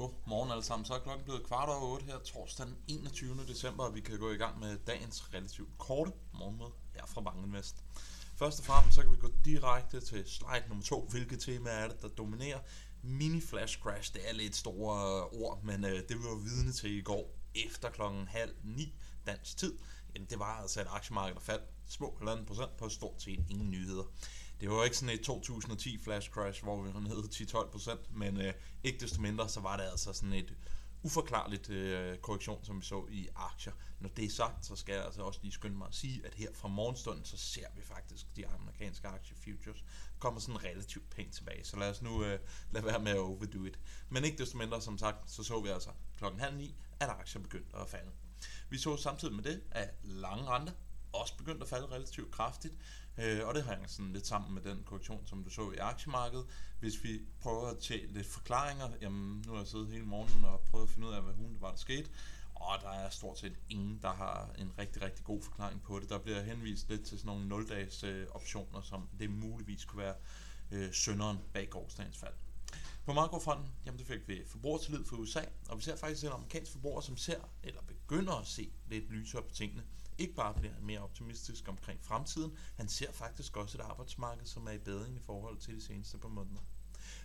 God morgen alle sammen. Så er klokken blevet kvart over 8 her torsdag den 21. december, og vi kan gå i gang med dagens relativt korte morgenmøde her fra Bangenvest. Først og fremmest så kan vi gå direkte til slide nummer 2. Hvilke tema er det, der dominerer? Mini flash crash, det er lidt store ord, men øh, det vi var vidne til i går efter klokken halv ni dansk tid. Jamen, det var altså et aktiemarked, der faldt små 1,5% på stort set ingen nyheder. Det var ikke sådan et 2010 flash crash, hvor vi var nede 10-12%, men øh, ikke desto mindre, så var det altså sådan et uforklarligt øh, korrektion, som vi så i aktier. Når det er sagt, så skal jeg altså også lige skynde mig at sige, at her fra morgenstunden, så ser vi faktisk de amerikanske aktie futures kommer sådan relativt pænt tilbage. Så lad os nu øh, lade være med at overdo it. Men ikke desto mindre, som sagt, så så vi altså klokken halv ni, at aktier begyndte at falde. Vi så samtidig med det, at lange renter også begyndt at falde relativt kraftigt. Øh, og det hænger sådan lidt sammen med den korrektion, som du så i aktiemarkedet. Hvis vi prøver at tage lidt forklaringer, jamen nu har jeg siddet hele morgenen og prøvet at finde ud af, hvad hun var, der skete. Og der er stort set ingen, der har en rigtig, rigtig god forklaring på det. Der bliver henvist lidt til sådan nogle 0-dages øh, optioner, som det muligvis kunne være øh, sønderen bag gårdsdagens fald. På makrofronten, jamen det fik vi forbrugertillid fra USA, og vi ser faktisk en amerikansk forbruger, som ser, eller begynder at se lidt lysere på tingene ikke bare bliver mere optimistisk omkring fremtiden, han ser faktisk også et arbejdsmarked, som er i bedring i forhold til de seneste par måneder.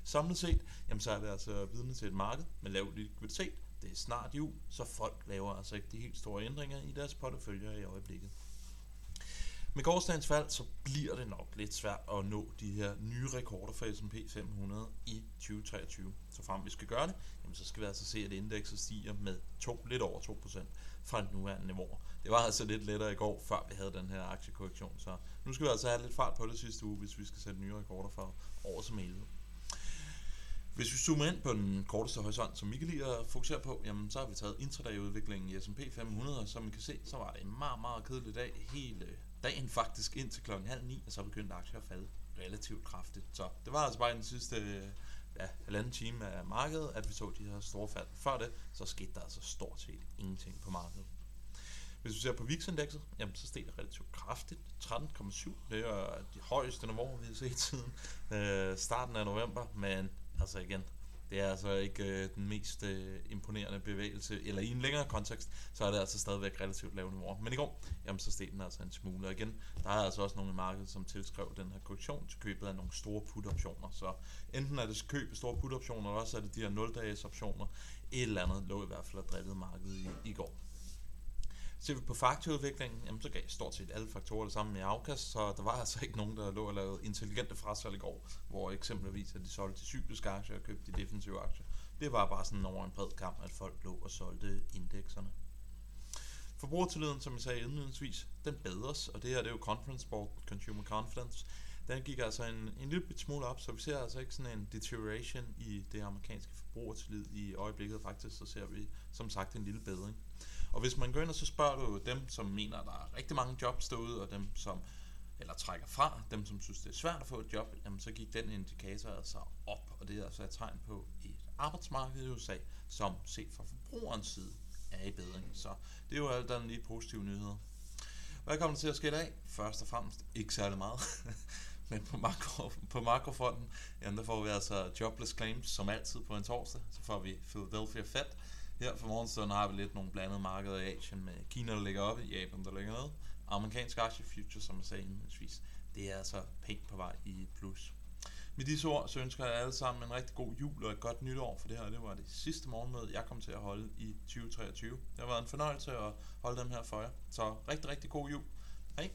Samlet set, jamen så er vi altså vidne til et marked med lav likviditet. Det er snart jul, så folk laver altså ikke de helt store ændringer i deres porteføljer i øjeblikket. Med gårdsdagens fald, så bliver det nok lidt svært at nå de her nye rekorder for S&P 500 i 2023. Så frem vi skal gøre det, jamen så skal vi altså se, at indekset stiger med to, lidt over 2% fra et nuværende niveau. Det var altså lidt lettere i går, før vi havde den her aktiekorrektion, så nu skal vi altså have lidt fart på det sidste uge, hvis vi skal sætte nye rekorder for året som helhed. Hvis vi zoomer ind på den korteste horisont, som I lige fokuserer på, jamen så har vi taget intraday-udviklingen i S&P 500, og som I kan se, så var det en meget, meget kedelig dag hele dagen faktisk ind til klokken halv ni, og så begyndte aktier at falde relativt kraftigt. Så det var altså bare den sidste ja, halvanden time af markedet, at vi så de her store fald. Før det, så skete der altså stort set ingenting på markedet. Hvis vi ser på VIX-indekset, jamen, så steg det relativt kraftigt. 13,7. Det er de højeste niveauer, vi har set siden øh, starten af november. Men altså igen, det er altså ikke øh, den mest øh, imponerende bevægelse, eller i en længere kontekst, så er det altså stadigvæk relativt lave niveauer. Men i går, jamen så steg den altså en smule. Og igen, der er altså også nogle i markedet, som tilskrev den her korrektion til købet af nogle store put-optioner. Så enten er det køb af store put-optioner, eller også er det de her 0-dages optioner. Et eller andet lå i hvert fald og drillede markedet i, i går. Ser vi på faktorudviklingen, jamen så gav stort set alle faktorer det samme i afkast, så der var altså ikke nogen, der lå og lavede intelligente frasalg i går, hvor eksempelvis at de solgte de cykliske aktier og købte de defensive aktier. Det var bare sådan over en bred kamp, at folk lå og solgte indekserne. Forbrugertilliden, som jeg sagde indledningsvis, den bedres, og det her det er jo Conference Board Consumer Confidence. Den gik altså en, en lille bit smule op, så vi ser altså ikke sådan en deterioration i det amerikanske forbrugertillid i øjeblikket. Faktisk så ser vi som sagt en lille bedring. Og hvis man går ind og så spørger du dem, som mener, at der er rigtig mange jobs derude, og dem, som eller trækker fra, dem som synes, det er svært at få et job, jamen så gik den indikator altså op, og det er altså et tegn på et arbejdsmarked i USA, som set fra forbrugerens side er i bedring. Så det er jo alt andet lige positive nyheder. Hvad kommer der til at ske i dag? Først og fremmest ikke særlig meget. Men på, makro, på makrofronten, jamen der får vi altså jobless claims, som altid på en torsdag. Så får vi Philadelphia Fed, her for morgenstunden har vi lidt nogle blandede markeder i Asien med Kina, der ligger oppe, Japan, der ligger nede. Amerikansk aktie futures, som jeg sagde indledningsvis, det er altså pænt på vej i plus. Med disse ord, så ønsker jeg alle sammen en rigtig god jul og et godt nytår, for det her det var det sidste morgenmøde, jeg kom til at holde i 2023. Det har været en fornøjelse at holde dem her for jer. Så rigtig, rigtig god jul. Hej.